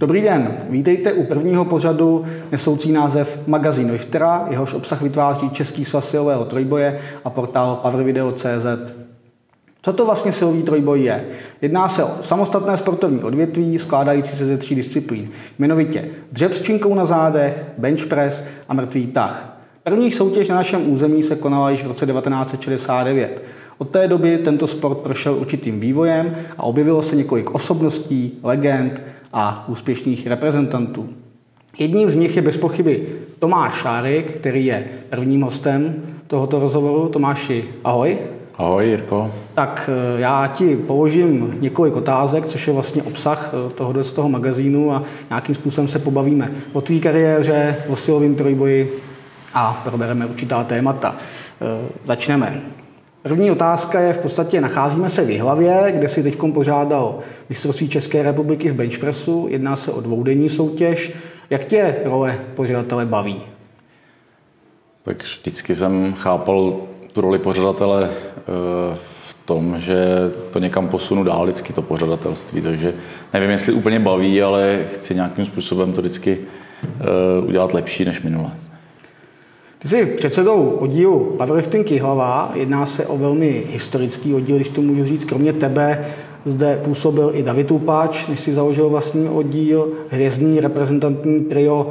Dobrý den, vítejte u prvního pořadu nesoucí název Magazín Viftera, jehož obsah vytváří Český svaz silového trojboje a portál powervideo.cz. Co to vlastně silový trojboj je? Jedná se o samostatné sportovní odvětví skládající se ze tří disciplín, jmenovitě dřep s činkou na zádech, bench press a mrtvý tah. První soutěž na našem území se konala již v roce 1969. Od té doby tento sport prošel určitým vývojem a objevilo se několik osobností, legend a úspěšných reprezentantů. Jedním z nich je bez pochyby Tomáš Šárik, který je prvním hostem tohoto rozhovoru. Tomáši, ahoj. Ahoj, Jirko. Tak eh, já ti položím několik otázek, což je vlastně obsah eh, tohoto z toho magazínu a nějakým způsobem se pobavíme o tvý kariéře, o silovém trojboji a probereme určitá témata. Eh, začneme. První otázka je v podstatě, nacházíme se v Jihlavě, kde si teď požádal mistrovství České republiky v benchpressu. Jedná se o dvoudenní soutěž. Jak tě role pořadatele baví? Tak vždycky jsem chápal tu roli pořadatele eh, v tom, že to někam posunu dál, vždycky to pořadatelství. Takže nevím, jestli úplně baví, ale chci nějakým způsobem to vždycky eh, udělat lepší než minule. Ty jsi předsedou oddílu Powerlifting Jihlava, jedná se o velmi historický oddíl, když to můžu říct, kromě tebe zde působil i David Upáč, než si založil vlastní oddíl, hvězdný reprezentantní trio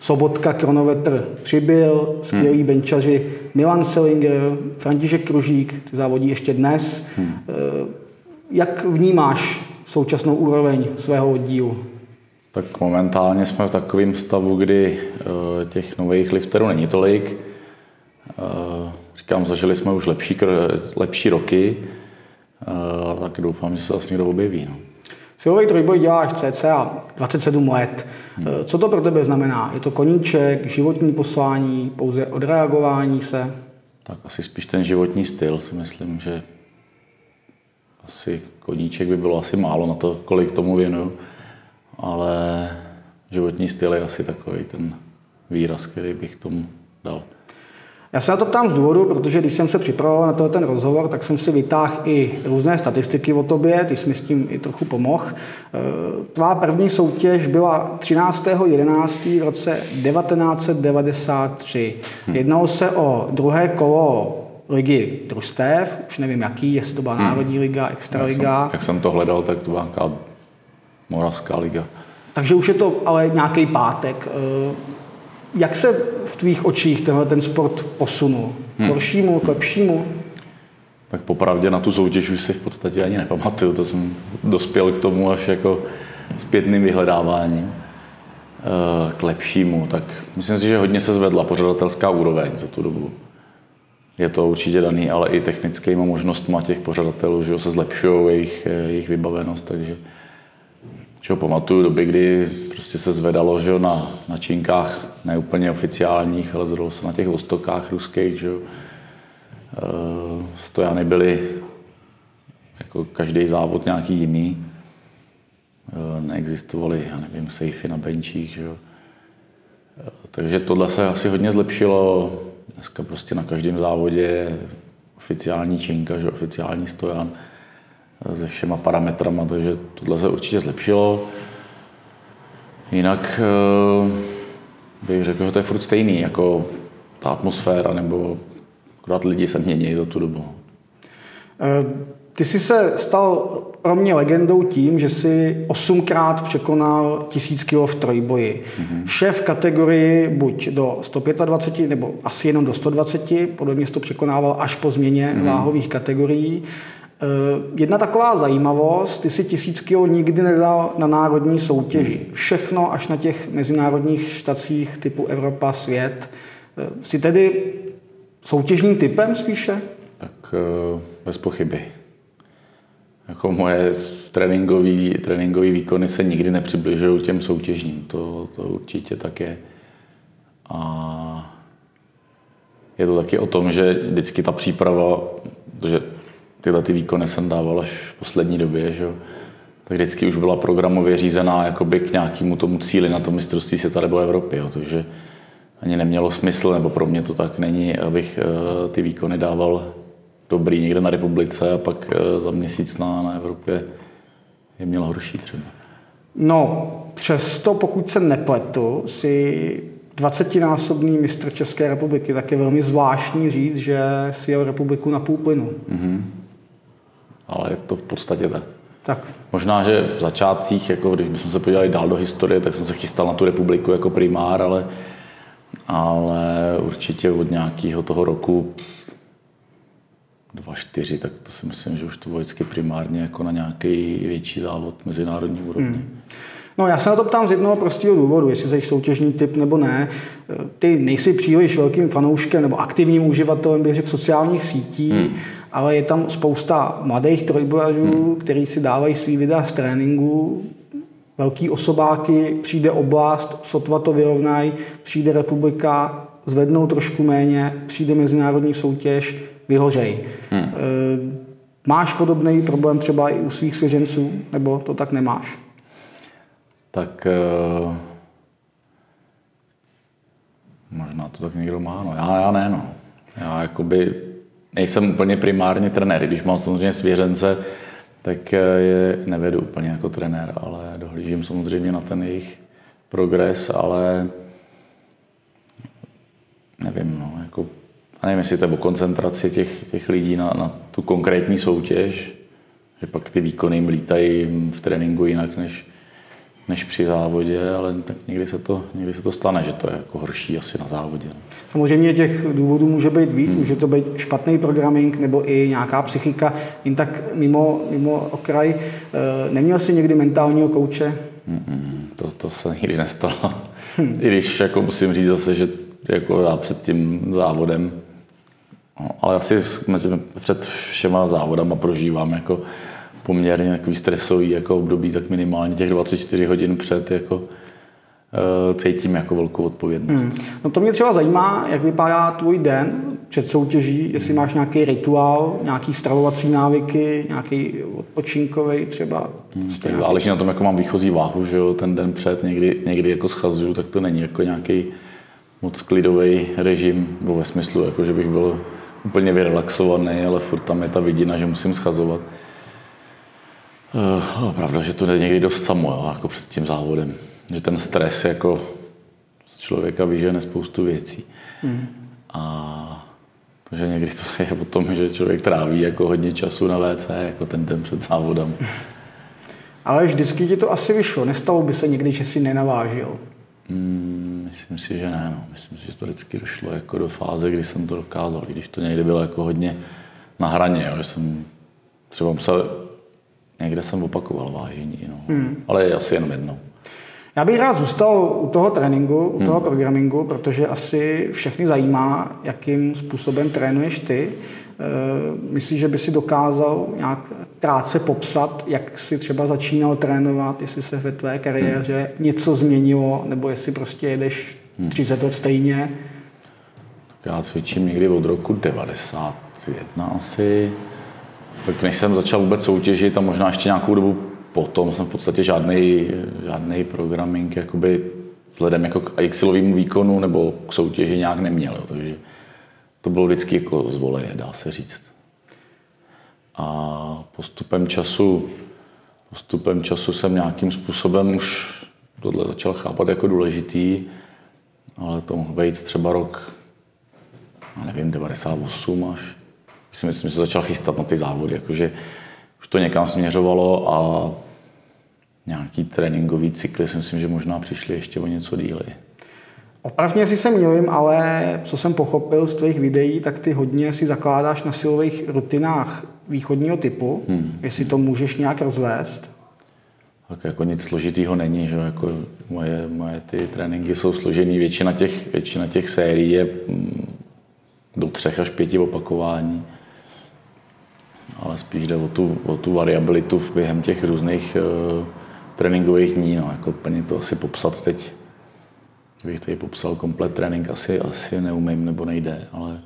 Sobotka, Kronovetr přibyl, skvělí hmm. benčaři Milan Selinger, František Kružík, ty závodí ještě dnes. Hmm. Eh, jak vnímáš současnou úroveň svého oddílu? Tak momentálně jsme v takovém stavu, kdy eh, těch nových lifterů není tolik. Eh, říkám, zažili jsme už lepší, lepší roky, eh, tak doufám, že se vlastně někdo objeví. No. Silový trojboj děláš cca 27 let. Hmm. Co to pro tebe znamená? Je to koníček, životní poslání, pouze odreagování se? Tak asi spíš ten životní styl si myslím, že asi koníček by bylo asi málo na to, kolik tomu věnuju ale životní styl je asi takový ten výraz, který bych tomu dal. Já se na to ptám z důvodu, protože když jsem se připravoval na to, ten rozhovor, tak jsem si vytáhl i různé statistiky o tobě, ty jsi mi s tím i trochu pomohl. Eh, tvá první soutěž byla 13.11. v roce 1993. Hmm. Jednalo se o druhé kolo ligy družstev, už nevím jaký, jestli to byla hmm. Národní liga, Extraliga. Jak jsem, jak jsem to hledal, tak to byla Moravská liga. Takže už je to ale nějaký pátek. Eh, jak se v tvých očích tenhle ten sport posunul? Hmm. K horšímu, k lepšímu? Tak popravdě na tu soutěž už si v podstatě ani nepamatuju. To jsem dospěl k tomu až jako zpětným vyhledáváním eh, k lepšímu. Tak myslím si, že hodně se zvedla pořadatelská úroveň za tu dobu. Je to určitě daný, ale i technickými možnostmi těch pořadatelů, že se zlepšují jejich, jejich vybavenost, takže že ho pamatuju doby, kdy prostě se zvedalo že na, na činkách neúplně oficiálních, ale zvedalo se na těch ostokách ruských. Že uh, stojany byly jako každý závod nějaký jiný. Uh, neexistovaly, já nevím, sejfy na benčích. Že? Uh, takže tohle se asi hodně zlepšilo. Dneska prostě na každém závodě je oficiální činka, že? oficiální stojan se všema parametrama, takže tohle se určitě zlepšilo. Jinak eh, bych řekl, že to je furt stejný, jako ta atmosféra, nebo akorát lidi se mění za tu dobu. Eh, ty jsi se stal pro mě legendou tím, že jsi osmkrát překonal tisíc kilo v trojboji. Mm-hmm. Vše v kategorii buď do 125 nebo asi jenom do 120, podle mě jsi to překonával až po změně mm-hmm. váhových kategorií. Eh, jedna taková zajímavost, ty si tisíc kilo nikdy nedal na národní soutěži. Všechno až na těch mezinárodních štacích typu Evropa, svět. Eh, jsi tedy soutěžním typem spíše? Tak eh, bez pochyby. Jako moje tréninkové tréninkový výkony se nikdy nepřibližují těm soutěžním. To, to určitě tak je. A je to taky o tom, že vždycky ta příprava, že tyhle ty výkony jsem dával až v poslední době, že tak vždycky už byla programově řízená jakoby k nějakému tomu cíli na to mistrovství světa nebo Evropy, jo. takže ani nemělo smysl, nebo pro mě to tak není, abych uh, ty výkony dával dobrý někde na republice a pak uh, za měsíc na, na Evropě je měl horší třeba. No, přesto, pokud se nepletu, si 20-násobný mistr České republiky, tak je velmi zvláštní říct, že si jel republiku na půl plynu. Mm-hmm. Ale je to v podstatě tak. Tak. Možná, že v začátcích, jako když bychom se podívali dál do historie, tak jsem se chystal na tu republiku jako primár, ale, ale určitě od nějakého toho roku 2-4, tak to si myslím, že už to bylo vždycky primárně jako na nějaký větší závod mezinárodní úrovni. Hmm. No já se na to ptám z jednoho prostého důvodu, jestli jsi soutěžní typ nebo ne. Ty nejsi příliš velkým fanouškem nebo aktivním uživatelem, bych řekl, sociálních sítí, hmm. Ale je tam spousta mladých trojbojařů, hmm. kteří si dávají svý videa z tréninku, velký osobáky, přijde oblast, sotva to vyrovnají, přijde republika, zvednou trošku méně, přijde mezinárodní soutěž, vyhořej. Hmm. E, máš podobný problém třeba i u svých svěřenců, nebo to tak nemáš? Tak e, možná to tak někdo má, no já, já ne, no. Já jakoby nejsem úplně primárně trenér, když mám samozřejmě svěřence, tak eh, je nevedu úplně jako trenér, ale dohlížím samozřejmě na ten jejich progres, ale nevím, no, jako a nevím, jestli to je o koncentraci těch, těch lidí na, na tu konkrétní soutěž, že pak ty výkony jim lítají v tréninku jinak než, než při závodě, ale tak někdy se, to, někdy se to stane, že to je jako horší asi na závodě. Samozřejmě těch důvodů může být víc, hmm. může to být špatný programming nebo i nějaká psychika, jen tak mimo, mimo okraj. E, neměl jsi někdy mentálního kouče? Hmm, to, to se nikdy nestalo. Hmm. I když jako musím říct zase, že jako já před tím závodem No, ale asi mezi, před všema závodama prožívám jako poměrně takový stresový jako období, tak minimálně těch 24 hodin před jako uh, cítím jako velkou odpovědnost. Hmm. No to mě třeba zajímá, jak vypadá tvůj den před soutěží, jestli máš nějaký rituál, nějaký stravovací návyky, nějaký odpočinkový třeba. Hmm, tak nějaký... záleží na tom, jako mám výchozí váhu, že jo, ten den před, někdy, někdy jako schazuju, tak to není jako nějaký moc klidový režim, nebo ve smyslu, jako že bych byl úplně vyrelaxovaný, ale furt tam je ta vidina, že musím schazovat. Uh, pravda, že to jde někdy dost samo, jo, jako před tím závodem. Že ten stres jako z člověka vyžene spoustu věcí. Mm. A takže někdy to je o tom, že člověk tráví jako hodně času na WC, jako ten den před závodem. Ale vždycky ti to asi vyšlo. Nestalo by se někdy, že si nenavážil? Mm, myslím si, že ne. No. Myslím si, že to vždycky došlo jako do fáze, kdy jsem to dokázal, i když to někdy bylo jako hodně na hraně, jo, že jsem třeba musel, někde jsem opakoval vážení, no. Hmm. ale asi jenom jednou. Já bych rád zůstal u toho tréninku, u hmm. toho programingu, protože asi všechny zajímá, jakým způsobem trénuješ ty. Eh, myslíš, že by si dokázal nějak krátce popsat, jak si třeba začínal trénovat, jestli se ve tvé kariéře hmm. něco změnilo, nebo jestli prostě jedeš 30 hmm. let stejně? Tak já cvičím někdy od roku 91 asi. Tak než jsem začal vůbec soutěžit a možná ještě nějakou dobu potom jsem v podstatě žádný, žádný programming jakoby vzhledem jako k silovému výkonu nebo k soutěži nějak neměl. Jo. Takže to bylo vždycky jako zvoleje, dá se říct. A postupem času, postupem času jsem nějakým způsobem už tohle začal chápat jako důležitý, ale to mohl být třeba rok, nevím, 98 až. Myslím, že se začal chystat na ty závody, jakože už to někam směřovalo a nějaký tréninkový cykly si myslím, že možná přišli ještě o něco díly. Opravně si se mýlím, ale co jsem pochopil z tvých videí, tak ty hodně si zakládáš na silových rutinách východního typu. Hmm. Jestli to můžeš nějak rozvést? Tak jako nic složitýho není, že jako moje, moje ty tréninky jsou složený, většina těch, většina těch sérií je mm, do třech až pěti opakování. Ale spíš jde o tu, o tu variabilitu během těch různých uh, tréninkových dní. No, jako plně to asi popsat teď bych tady popsal komplet trénink, asi, asi neumím nebo nejde, ale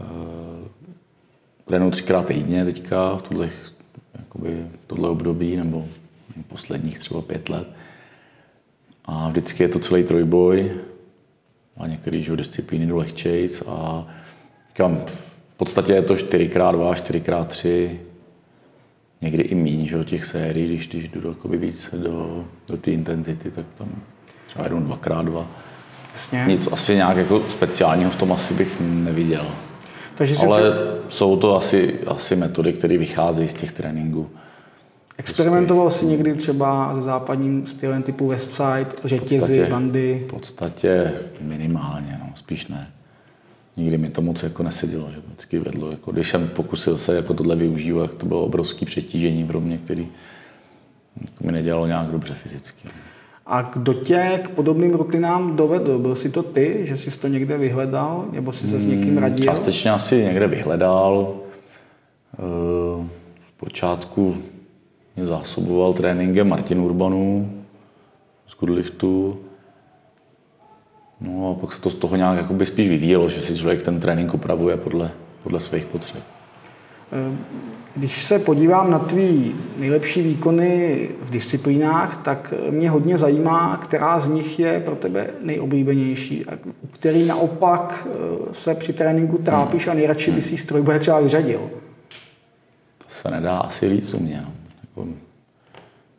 uh, trénuji třikrát týdně teďka v tuhle, jakoby, tohle období nebo posledních třeba pět let. A vždycky je to celý trojboj a některý disciplíny jdu lehčejc a říkám, v podstatě je to 4x2, 4x3, někdy i míň, že, těch sérií, když, když jdu jakoby víc do, do té intenzity, tak tam třeba jenom dvakrát dva. Jasně. Nic asi nějak jako speciálního v tom asi bych neviděl. Takže Ale tře... jsou to asi, asi metody, které vycházejí z těch tréninků. Experimentoval jsi někdy třeba se západním stylem typu Westside, řetězy, podstatě, bandy? V podstatě minimálně, no, spíš ne. Nikdy mi to moc jako nesedělo, že vždycky vedlo. Jako, když jsem pokusil se jako tohle využívat, to bylo obrovské přetížení pro mě, který jako mi nedělalo nějak dobře fyzicky. A kdo tě k podobným rutinám dovedl? Byl jsi to ty, že jsi to někde vyhledal, nebo jsi se s někým hmm, radil? Částečně asi někde vyhledal. Eh, v počátku mě zásoboval tréninkem Martin Urbanů z Goodliftu. No a pak se to z toho nějak jakoby spíš vyvíjelo, že si člověk ten trénink upravuje podle, podle svých potřeb. Eh, když se podívám na tvý nejlepší výkony v disciplínách, tak mě hodně zajímá, která z nich je pro tebe nejoblíbenější a který naopak eh, se při tréninku trápíš a nejradši by si strojboje třeba vyřadil. To se nedá asi říct u mě. No. Jako...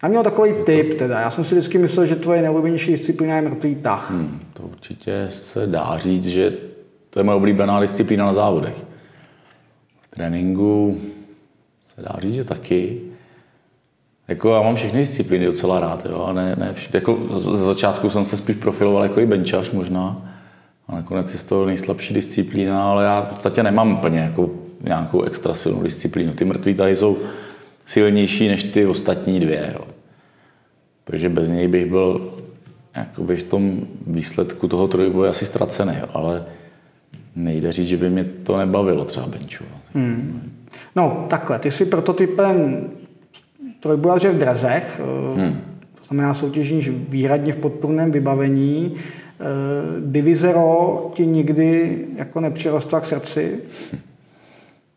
Já měl takový tip to... teda. Já jsem si vždycky myslel, že tvoje nejoblíbenější disciplína je mrtvý tah. Hmm, to určitě se dá říct, že to je moje oblíbená disciplína na závodech. V tréninku se dá říct, že taky. Jako já mám všechny disciplíny docela rád, jo, a ne, ne vš- jako za začátku jsem se spíš profiloval jako i benčař možná, a nakonec je to nejslabší disciplína, ale já v podstatě nemám úplně jako nějakou extra silnou disciplínu. Ty mrtví tady jsou silnější než ty ostatní dvě. Jo. Takže bez něj bych byl jakoby v tom výsledku toho trojboje asi ztracený, ale nejde říct, že by mě to nebavilo třeba benchovat. Hmm. No takhle, ty jsi prototypem trojbojaře v drezech, eh, hmm. to znamená soutěžíš výhradně v podporném vybavení. Eh, Divizero ti nikdy jako nepřirostla k srdci?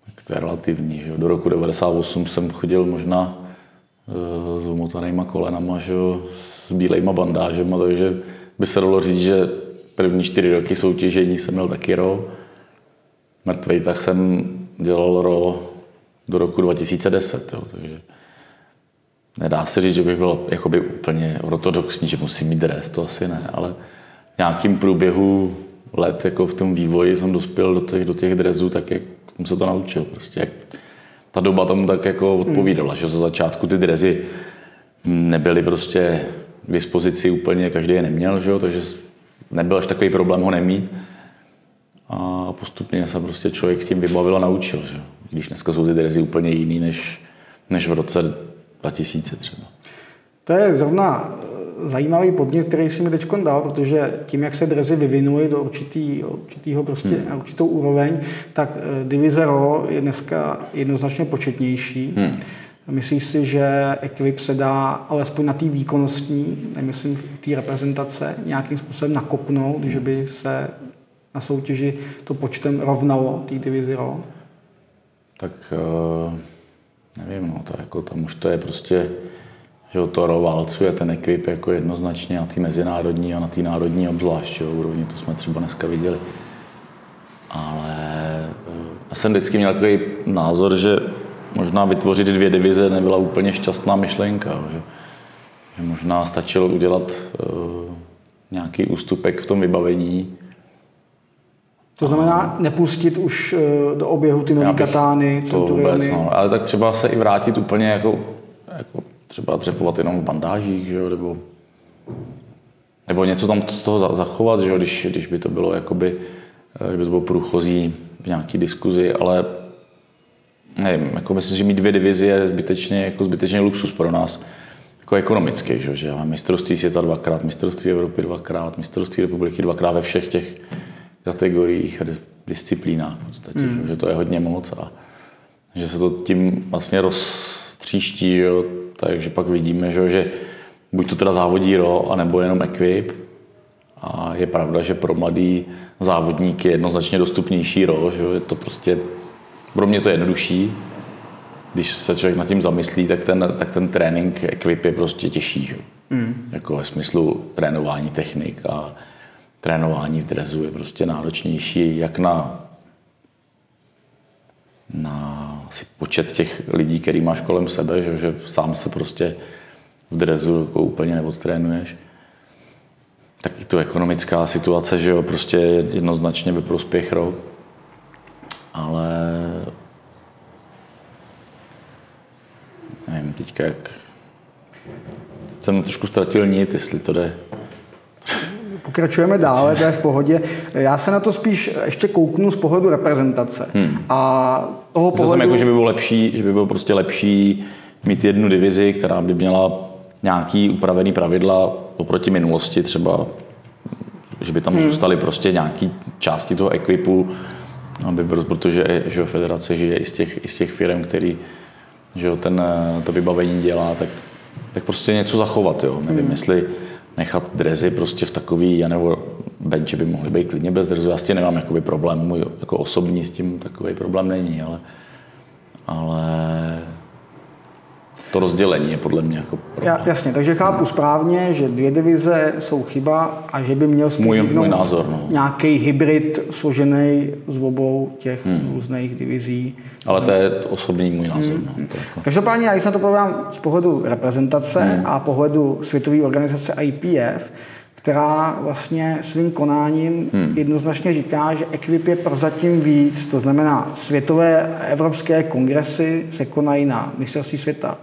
Tak to je relativní. Že? Do roku 98 jsem chodil možná s umotanýma kolenama, že? s bílejma bandážema, takže by se dalo říct, že první čtyři roky soutěžení jsem měl taky ro. Mrtvej, tak jsem dělal ro do roku 2010. Jo, takže nedá se říct, že bych byl jakoby úplně ortodoxní, že musím mít dres, to asi ne, ale v nějakým průběhu let jako v tom vývoji jsem dospěl do těch, do těch drezů, tak jak jsem se to naučil. Prostě jak ta doba tomu tak jako odpovídala, hmm. že za začátku ty drezy nebyly prostě k dispozici úplně, každý je neměl, že jo, takže nebyl až takový problém ho nemít. A postupně se prostě člověk tím vybavil a naučil. Že? Když dneska jsou ty drezy úplně jiný než, než v roce 2000 třeba. To je zrovna zajímavý podnět, který si mi teď dal, protože tím, jak se drezy vyvinuly do určitý, určitýho prostě, hmm. určitou úroveň, tak eh, divize RO je dneska jednoznačně početnější. Hmm. Myslíš si, že Eclipse se dá alespoň na té výkonnostní, nemyslím v té reprezentace, nějakým způsobem nakopnout, že by se na soutěži to počtem rovnalo té divizi RO? Tak uh, nevím, no, to jako tam už to je prostě, že to válcuje ten ekvip jako jednoznačně na té mezinárodní a na té národní obzvlášť jo, úrovni, to jsme třeba dneska viděli. Ale uh, já jsem vždycky měl takový názor, že možná vytvořit dvě divize nebyla úplně šťastná myšlenka. Že, že možná stačilo udělat uh, nějaký ústupek v tom vybavení. To znamená nepustit už uh, do oběhu ty nové katány, to vůbec, no. Ale tak třeba se i vrátit úplně jako, jako třeba dřepovat jenom v bandážích, že jo, nebo, nebo něco tam z toho zachovat, že jo, když, když by to bylo jakoby, eh, kdyby to bylo průchozí v nějaký diskuzi, ale nevím, jako myslím, že mít dvě divize je zbytečně, jako zbytečně luxus pro nás, jako ekonomický, že, že máme mistrovství světa dvakrát, mistrovství Evropy dvakrát, mistrovství republiky dvakrát ve všech těch kategoriích a disciplínách v podstatě, mm. že, že to je hodně moc a že se to tím vlastně roztříští, že, takže pak vidíme, že, že buď to teda závodí RO, anebo jenom Equip. A je pravda, že pro mladý závodník je jednoznačně dostupnější RO, že je to prostě pro mě to je jednodušší. Když se člověk nad tím zamyslí, tak ten, tak ten trénink equip je prostě těžší. Že? Mm. Jako ve smyslu trénování technik a trénování v drezu je prostě náročnější jak na, na asi počet těch lidí, který máš kolem sebe, že, že sám se prostě v drezu jako úplně neodtrénuješ. Tak i to ekonomická situace, že jo, prostě jednoznačně ve prospěch rok. Ale nevím, teďka jak jsem trošku ztratil nit, jestli to jde. Pokračujeme dále, to je v pohodě. Já se na to spíš ještě kouknu z pohledu reprezentace. Hmm. A toho pohledu... Jsem jako, že by bylo lepší, že by bylo prostě lepší mít jednu divizi, která by měla nějaký upravený pravidla oproti minulosti, třeba, že by tam hmm. zůstaly prostě nějaký části toho ekvipu, aby, protože že federace žije i z těch, i z těch firm, který že ten, to vybavení dělá, tak, tak prostě něco zachovat. Jo. Nevím, hmm. jestli nechat drezy prostě v takový, já nebo benče by mohly být klidně bez drezu. Já s tím nemám jakoby problém, můj jako osobní s tím takový problém není, ale, ale to rozdělení je podle mě jako Já, jasně, takže chápu správně, že dvě divize jsou chyba a že by měl můj, můj názor, no. nějaký hybrid složený z obou těch hmm. různých divizí. Ale to je osobní můj názor. Hmm. No, to jako... Každopádně, já když na to podívám z pohledu reprezentace hmm. a pohledu světové organizace IPF, která vlastně svým konáním hmm. jednoznačně říká, že Equip je prozatím víc, to znamená světové evropské kongresy se konají na mistrovství světa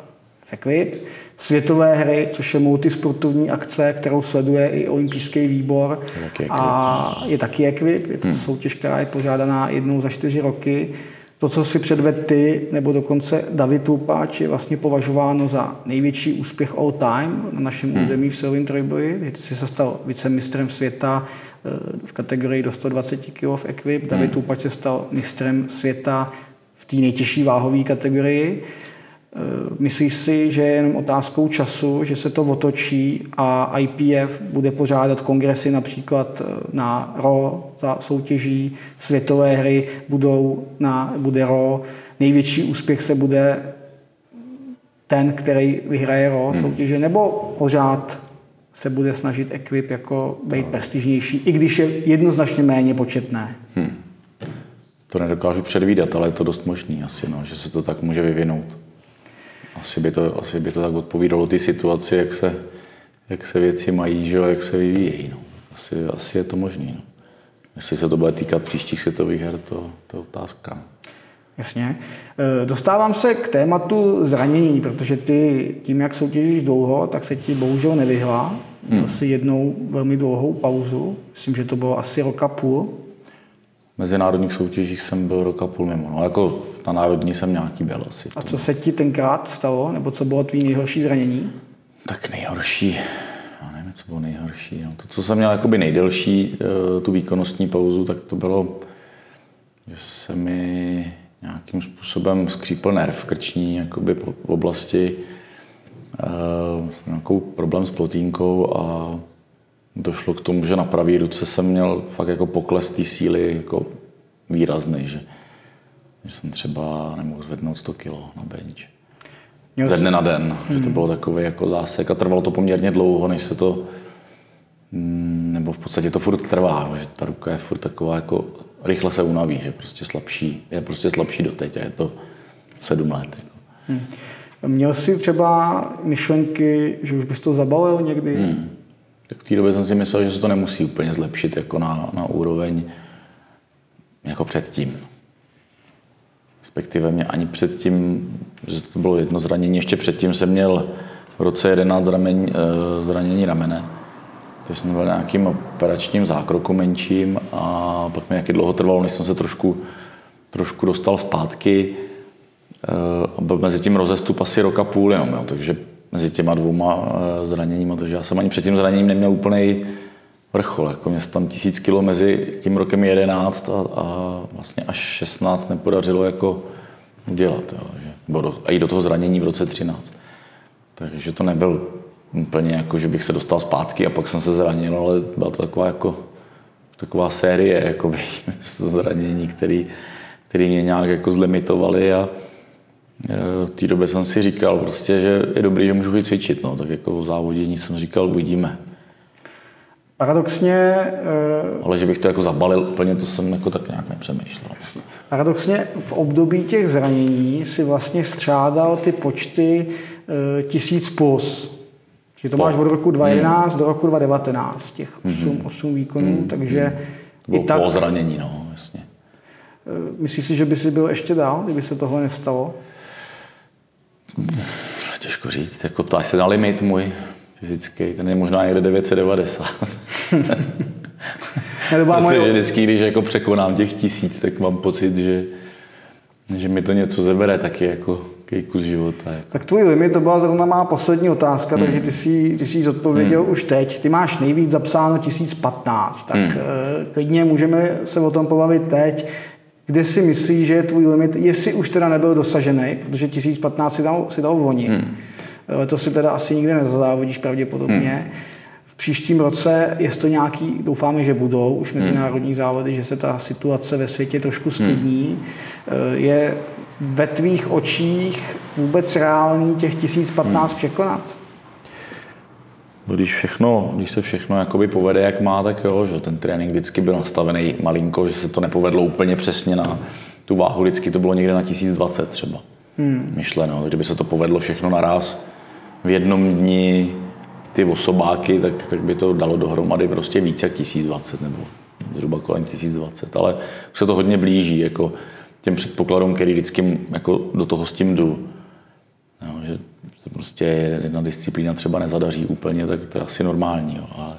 Equip, světové hry, což je multisportovní akce, kterou sleduje i olympijský výbor a je taky Equip, je to hmm. soutěž, která je pořádaná jednou za čtyři roky. To, co si předved ty, nebo dokonce David Lupáč, je vlastně považováno za největší úspěch all time na našem hmm. území v silovém trojboji. Ty jsi se stal vicemistrem světa eh, v kategorii do 120 kg v Equip. Hmm. David Lupáč se stal mistrem světa v té nejtěžší váhové kategorii. Eh, myslíš si, že je jenom otázkou času, že se to otočí a IPF bude pořádat kongresy například eh, na RO za soutěží, světové hry budou na, bude RO, největší úspěch se bude ten, který vyhraje RO hmm. soutěže, nebo pořád se bude snažit Equip jako být prestižnější, i když je jednoznačně méně početné. Hmm. To nedokážu předvídat, ale je to dost možný asi, no, že se to tak může vyvinout asi by to, asi by to tak odpovídalo ty situaci, jak se, jak se věci mají, že, jak se vyvíjejí. No. Asi, asi je to možné. No. Jestli se to bude týkat příštích světových her, to, to je otázka. Jasně. E, dostávám se k tématu zranění, protože ty tím, jak soutěžíš dlouho, tak se ti bohužel nevyhla. Měl hmm. si jednou velmi dlouhou pauzu, myslím, že to bylo asi roka půl. Mezinárodních soutěžích jsem byl roka půl mimo. No, jako na národní jsem nějaký byl asi. A co se ti tenkrát stalo? Nebo co bylo tvý nejhorší zranění? Tak nejhorší, já nevím, co bylo nejhorší. No, to, co jsem měl jakoby nejdelší, eh, tu výkonnostní pauzu, tak to bylo, že se mi nějakým způsobem skřípl nerv krční jakoby v oblasti uh, nějakou problém s plotínkou a došlo k tomu, že na pravý ruce jsem měl fakt jako pokles té síly jako výrazný, že že jsem třeba nemohl zvednout 100 kg na bench. Měl Ze dne na den, hmm. že to hmm. bylo takový jako zásek a trvalo to poměrně dlouho, než se to, mm, nebo v podstatě to furt trvá, že ta ruka je furt taková jako, rychle se unaví, že prostě slabší, je prostě slabší doteď a je to sedm let. Jako. Hmm. Měl jsi třeba myšlenky, že už bys to zabalil někdy? Hmm. Tak v té době jsem si myslel, že se to nemusí úplně zlepšit jako na, na úroveň jako předtím respektive mě ani předtím, že to bylo jedno zranění, ještě předtím jsem měl v roce 11 zranění, eh, zranění ramene. To jsem byl nějakým operačním zákroku menším a pak mi nějaký dlouho trvalo, než jsem se trošku, trošku dostal zpátky. Eh, byl mezi tím rozestup asi roka půl jo, takže mezi těma dvouma eh, zraněníma, takže já jsem ani před tím zraněním neměl úplný vrchol. Jako mě se tam tisíc kilo mezi tím rokem 11 a, a vlastně až 16 nepodařilo jako udělat. Jo, že, do, a i do toho zranění v roce 13. Takže to nebyl úplně jako, že bych se dostal zpátky a pak jsem se zranil, ale byla to taková jako taková série jakoby, zranění, který, který mě nějak jako zlimitovali a v té době jsem si říkal prostě, že je dobrý, že můžu cvičit, no, tak jako v závodění jsem říkal, uvidíme. Paradoxně... eh, Ale že bych to jako zabalil úplně, to jsem jako tak nějak nepřemýšlel. Paradoxně v období těch zranění si vlastně střádal ty počty eh, tisíc plus. Že to Po. máš od roku 2011 do roku 2019, těch 8, 8 výkonů, takže Bylo i tak, po zranění, no, jasně. eh, myslíš si, že by si byl ještě dál, kdyby se tohle nestalo? Těžko říct, jako ptáš se na limit můj fyzický, ten je možná někde 990. Ne, to byla Prostě, že moje, vždycky, když jako překonám těch tisíc, tak mám pocit, že, že mi to něco zabere taky jako kus života. Jako. tak tvůj limit, to byla zrovna má poslední otázka, takže ty si, ty si ji zodpověděl už teď. Ty máš nejvíc zapsáno 1015, tak eh, klidně můžeme se o tom pobavit teď. Kde si myslíš, že je tvůj limit, jestli už teda nebyl dosažený, protože 1015 si dal, si dal v loni. Letos si teda asi nikde nezazávodíš pravděpodobně. V příštím roce je to nějaký, doufáme, že budou už mezinárodní závody, že se ta situace ve světě trošku sklidní. Eh, Je ve tvých očích vůbec reálný těch 1015 překonat? No, Když, všechno, když se všechno jakoby povede, jak má, tak jo, že ten trénink vždycky byl nastavený malinko, že se to nepovedlo úplně přesně na tu váhu, vždycky to bylo někde na 1020 třeba. Hmm. Myšleno, kdyby se to povedlo všechno naraz v jednom dni ty osobáky, tak, tak by to dalo dohromady prostě víc jak 1020 nebo zhruba kolem 1020, ale už se to hodně blíží jako těm předpokladům, který vždycky jako do toho s tím jdu. Prostě jedna disciplína třeba nezadaří úplně, tak to je asi normální. Jo, ale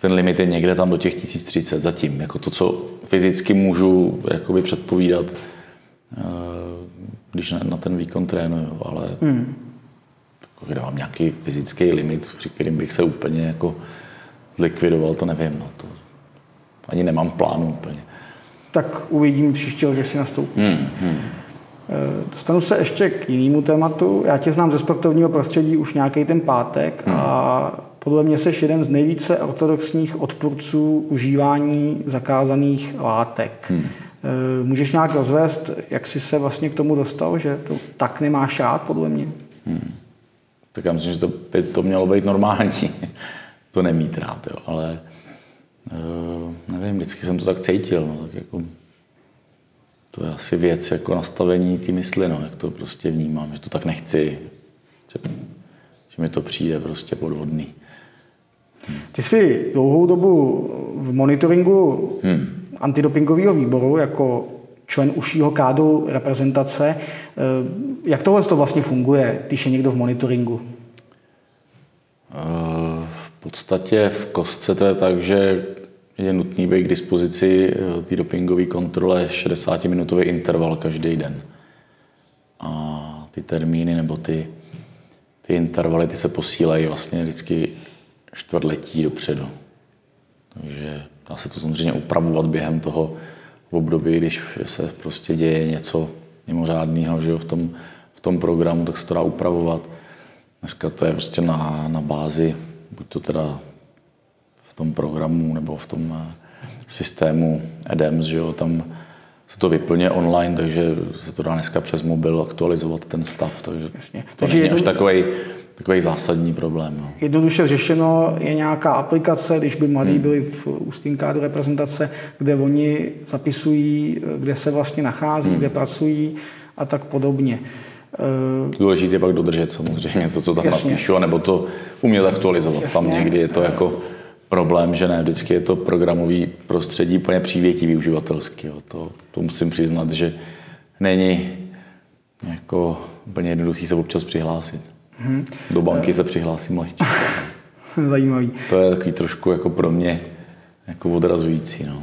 ten limit je někde tam do těch 1030 zatím. Jako to, co fyzicky můžu jakoby předpovídat, eh, když na, ten výkon trénuju, ale hmm. jako, kde mám nějaký fyzický limit, při kterým bych se úplně jako likvidoval, to nevím. No, to ani nemám plánu úplně. Tak uvidím příští rok, jestli nastoupíš. Hmm, hmm. Eh, Dostanu se ještě k jinému tématu. Já tě znám ze sportovního prostředí už nějaký ten pátek a podle mě jsi jeden z nejvíce ortodoxních odpůrců užívání zakázaných látek. Eh, Můžeš nějak rozvést, jak jsi se vlastně k tomu dostal, že to tak nemáš rád, podle mě? Tak já myslím, že to by to mělo být normální. to nemít rád, jo. ale uh, nevím, vždycky jsem to tak cítil. No, tak jako, to je asi věc jako nastavení té mysli, no, jak to prostě vnímám, že to tak nechci, že, mi to přijde prostě podvodný. Ty jsi dlouhou dobu v monitoringu hmm. antidopingového výboru jako člen užšího kádru reprezentace. Eh, Jak tohle to vlastně funguje, když je někdo v monitoringu? Uh, v podstatě v kostce to je tak, že je nutný být k dispozici eh, té dopingové kontrole 60-minutový interval každý den. A ty termíny nebo ty, ty intervaly ty se posílají vlastně vždycky čtvrtletí dopředu. Takže dá se to samozřejmě upravovat během toho období, když se prostě děje něco mimořádného že jo, v, tom, v tom programu, tak se to dá upravovat. Dneska to je prostě na, na bázi, buď to teda tom programu nebo v tom eh, systému EDEMS, že jo, tam se to vyplně online, takže se to dá dneska přes mobil aktualizovat ten stav, takže Jasně. to Takže není až jednou- takový, takový zásadní problém. No. Jednoduše řešeno je nějaká aplikace, když by mladí byli v úzkém kádru reprezentace, kde oni zapisují, kde se vlastně nachází, kde pracují a tak podobně. Eh, Důležité je pak dodržet samozřejmě to, co tam Jasně. napíšu, nebo to umět aktualizovat. Tam Jasně. někdy je to jako problém, že ne vždycky je to programový prostředí úplně přívětivý uživatelsky. Jo. To, to musím přiznat, že není jako úplně jednoduchý se občas přihlásit. Mhm. Do banky se přihlásím lehčí. Zajímavý. To je takový trošku jako pro mě jako odrazující. No.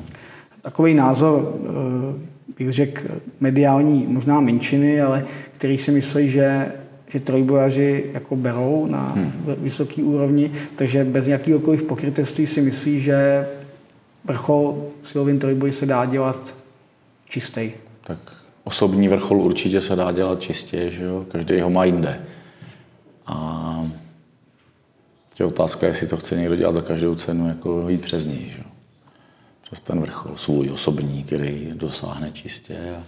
Takový názor, eh, bych řekl, mediální možná menšiny, ale který si myslí, že, že trojbojaři jako berou na hmm. vysoké úrovni, takže bez nějakého pokrytectví si myslí, že vrchol v silovém trojboji se dá dělat čistý. Tak osobní vrchol určitě se dá dělat čistě, že jo? každý ho má jinde. A je otázka, jestli to chce někdo dělat za každou cenu, jako jít přes něj. Že? jo. Přes ten vrchol svůj osobní, který dosáhne čistě. A,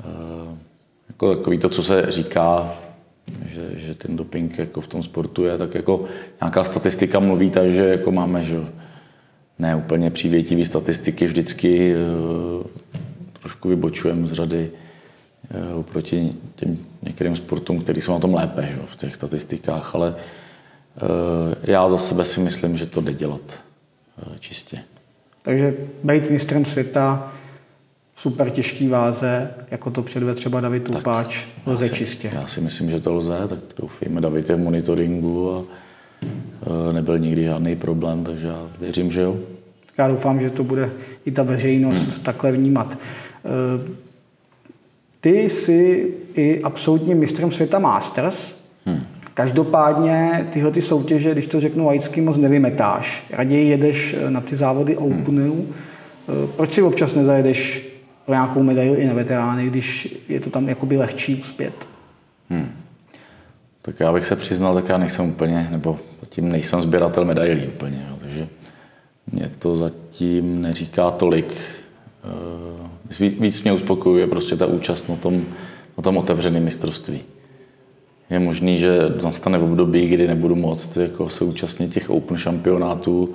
e, jako takový to, co se říká že, že ten doping jako v tom sportu je, tak jako nějaká statistika mluví, takže jako máme, že ne úplně přívětivý statistiky, vždycky e, trošku vybočujeme z řady e, oproti těm některým sportům, který jsou na tom lépe že, v těch statistikách, ale e, já za sebe si myslím, že to jde dělat čistě. Takže být mistrem světa super těžký váze, jako to předve třeba David Tupáč, lze si, čistě. Já si myslím, že to lze, tak doufejme, David je v monitoringu a e, nebyl nikdy žádný problém, takže já věřím, že jo. Já doufám, že to bude i ta veřejnost hmm. takhle vnímat. E, ty jsi i absolutně mistrem světa Masters. Hmm. Každopádně tyhle ty soutěže, když to řeknu laicky, moc nevymetáš. Raději jedeš na ty závody Openu. Hmm. Proč si občas nezajedeš pro nějakou medaili i na veterány, když je to tam jakoby lehčí uspět? Hmm. Tak já bych se přiznal, tak já nejsem úplně, nebo zatím nejsem sběratel medailí úplně, jo, takže mě to zatím neříká tolik. Eh, víc mě uspokojuje prostě ta účast na tom, na tom otevřeném mistrovství. Je možný, že nastane v období, kdy nebudu moct jako se účastnit těch open šampionátů,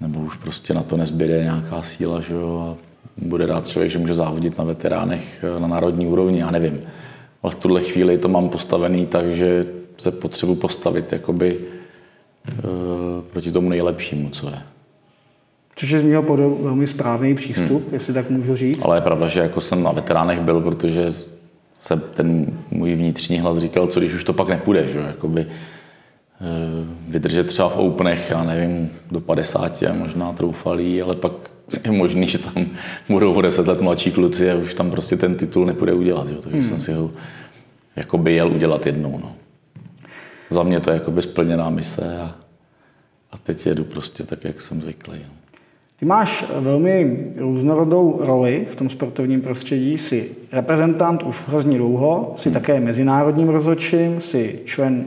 nebo už prostě na to nezbyde nějaká síla, že jo, a bude rád člověk, že může závodit na veteránech eh, na národní úrovni, já nevím. Ale v tuhle chvíli to mám postavený tak, že se potřebuji postavit jakoby e, proti tomu nejlepšímu, co je. Což je z mého pohledu velmi správný přístup, hmm. jestli tak můžu říct. Ale je pravda, že jako jsem na veteránech byl, protože se ten můj vnitřní hlas říkal, co když už to pak nepůjde, že? Jakoby, e, vydržet třeba v openech, já nevím, do 50 a možná troufalý, ale pak je možný, že tam budou o deset let mladší kluci a už tam prostě ten titul nepůjde udělat. Jo. Takže hmm. jsem si ho jakoby jel udělat jednou. No. Za mě to je jakoby splněná mise a, a teď jedu prostě tak, jak jsem zvyklý. No. Ty máš velmi různorodou roli v tom sportovním prostředí. Jsi reprezentant už hrozně dlouho, jsi hmm. také mezinárodním rozhodčím, jsi člen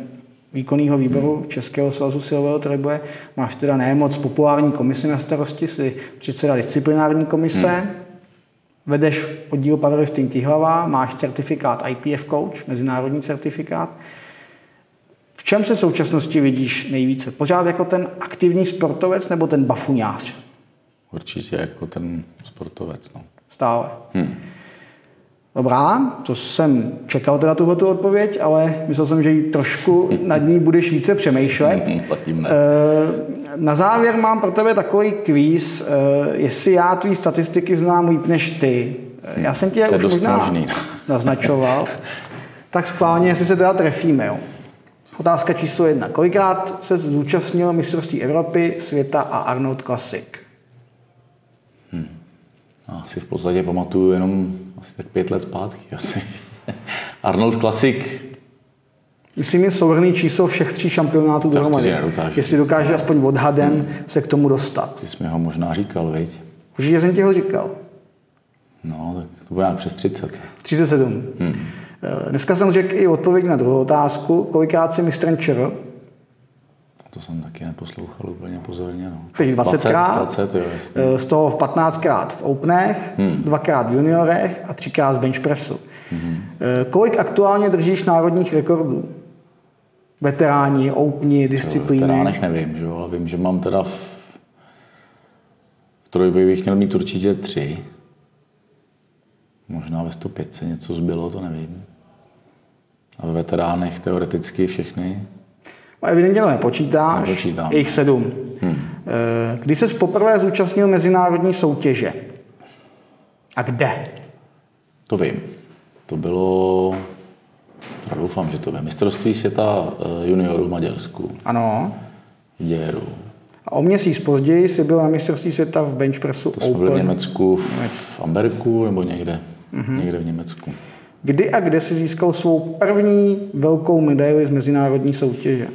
výkonného výboru Českého svazu silového trojboje. Máš teda nemoc moc populární komisi na starosti, si předseda disciplinární komise, hmm. vedeš oddíl powerlifting Tihlava, máš certifikát IPF coach, mezinárodní certifikát. V čem se v současnosti vidíš nejvíce? Pořád jako ten aktivní sportovec nebo ten bafuňář? Určitě jako ten sportovec. No. Stále. Hmm. Dobrá, to jsem čekal teda tuhletu odpověď, ale myslel jsem, že ji trošku nad ní budeš více přemýšlet. Platím ne. Eh, na závěr mám pro tebe takový kvíz, eh, jestli já tvý statistiky znám líp než ty. Eh, já jsem tě už možná možný. naznačoval. tak schválně, jestli se teda trefíme. Jo. Otázka číslo jedna. Kolikrát se zúčastnil mistrovství Evropy, světa a Arnold Classic? Hmm. Asi v podstatě pamatuju jenom asi tak pět let zpátky. Asi. Arnold Classic. Myslím, je souhrný číslo všech tří šampionátů dohromady. Jestli dokáže aspoň odhadem hmm. se k tomu dostat. Ty jsi mi ho možná říkal, viď? Určitě jsem ti ho říkal. No, tak to bude nějak přes 30. 37. Hmm. Eh, dneska jsem řekl i odpověď na druhou otázku. Kolikrát si mistrem ČR? To jsem taky neposlouchal úplně pozorně. No. Chceš 20krát? 20, 20 jo, jasně. Z toho v 15krát v openech, hmm. dvakrát v juniorech a třikrát z benchpressu. Hmm. Kolik aktuálně držíš národních rekordů? Veteráni, openi, disciplíny? Veteránech nevím, že? ale vím, že mám teda v, v trojbojích bych měl mít určitě tři. Možná ve 105 se něco zbylo, to nevím. A ve veteránech teoreticky všechny. No, evidentně to nepočítáš. Nepočítám. Je jich sedm. Hmm. Kdy se poprvé zúčastnil mezinárodní soutěže? A kde? To vím. To bylo, já doufám, že to vím, mistrovství světa eh, juniorů v Maďarsku. Ano. V Děru. A o měsíc později jsi byl na mistrovství světa v benchpressu to Open. To byl v Německu, v, v Amberku nebo někde, mm-hmm. někde v Německu. Kdy a kde si získal svou první velkou medaili z mezinárodní soutěže?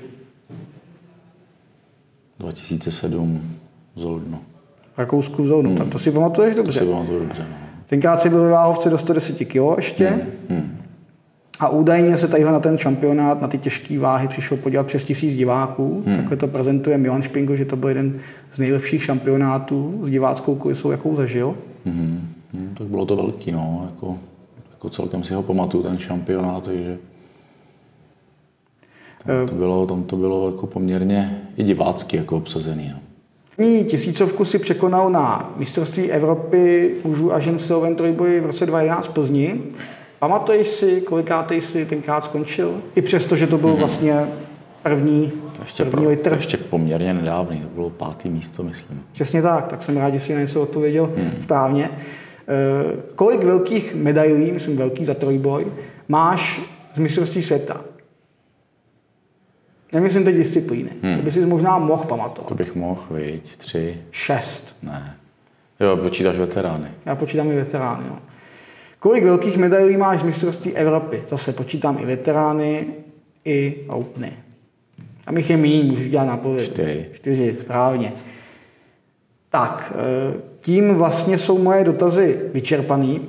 2007 v Zoldnu. V Rakousku v Zoldnu, hmm. tak to si pamatuješ dobře. To si pamatuju dobře, no. Tenkrát si byl ve váhovce do 110 kg ještě. Hmm. Hmm. A údajně se tady na ten šampionát, na ty těžké váhy přišlo podívat přes tisíc diváků. Hmm. Takhle to prezentuje Milan Špingo, že to byl jeden z nejlepších šampionátů s diváckou kulisou, jakou zažil. Hmm. Hmm, tak bylo to velký, no. Jako, jako celkem si ho pamatuju, ten šampionát, takže Tam to bylo, tam to bylo jako poměrně i divácky jako obsazený. No. První tisícovku si překonal na mistrovství Evropy mužů a žen v silovém trojboji v roce 2011 v Plzni. Pamatuješ si, kolikátej jsi tenkrát skončil? I přesto, že to byl vlastně první, To ještě, první pro, litr. to ještě poměrně nedávný, to bylo pátý místo, myslím. Přesně tak, tak jsem rád, že jsi na něco odpověděl správně. Eh, Kolik velkých medailí, myslím velký za trojboj, máš z mistrovství světa? Nemyslím teď disciplíny. To by si možná mohl pamatovat. To bych mohl, viď, tři, Šest. ne. Jo, počítáš veterány. Já počítám i veterány. Jo. Kolik velkých medailí máš z mistrovství Evropy? Zase počítám i veterány, i openy. Tam jich je méně, můžu dělat nápověd. Čtyři. Čtyři, správně. Tak, eh, tím vlastně jsou moje dotazy vyčerpaný.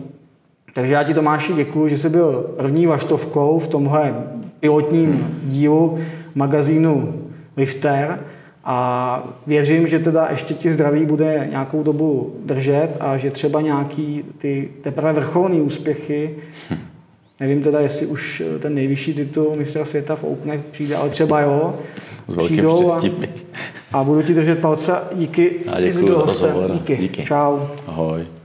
Takže já ti Tomáši děkuji, že jsi byl první vaštovkou v tomhle pilotním dílu magazínu Lifter a věřím, že teda ještě ti zdraví bude nějakou dobu držet a že třeba nějaký ty teprve vrcholné úspěchy, nevím teda, jestli už ten nejvyšší titul mistra světa v Openech přijde, ale třeba jo, S velkým přijdou a, štěstím. a budu ti držet palce. Díky. A děkuji za rozhovor. Díky. Díky. Čau. Ahoj.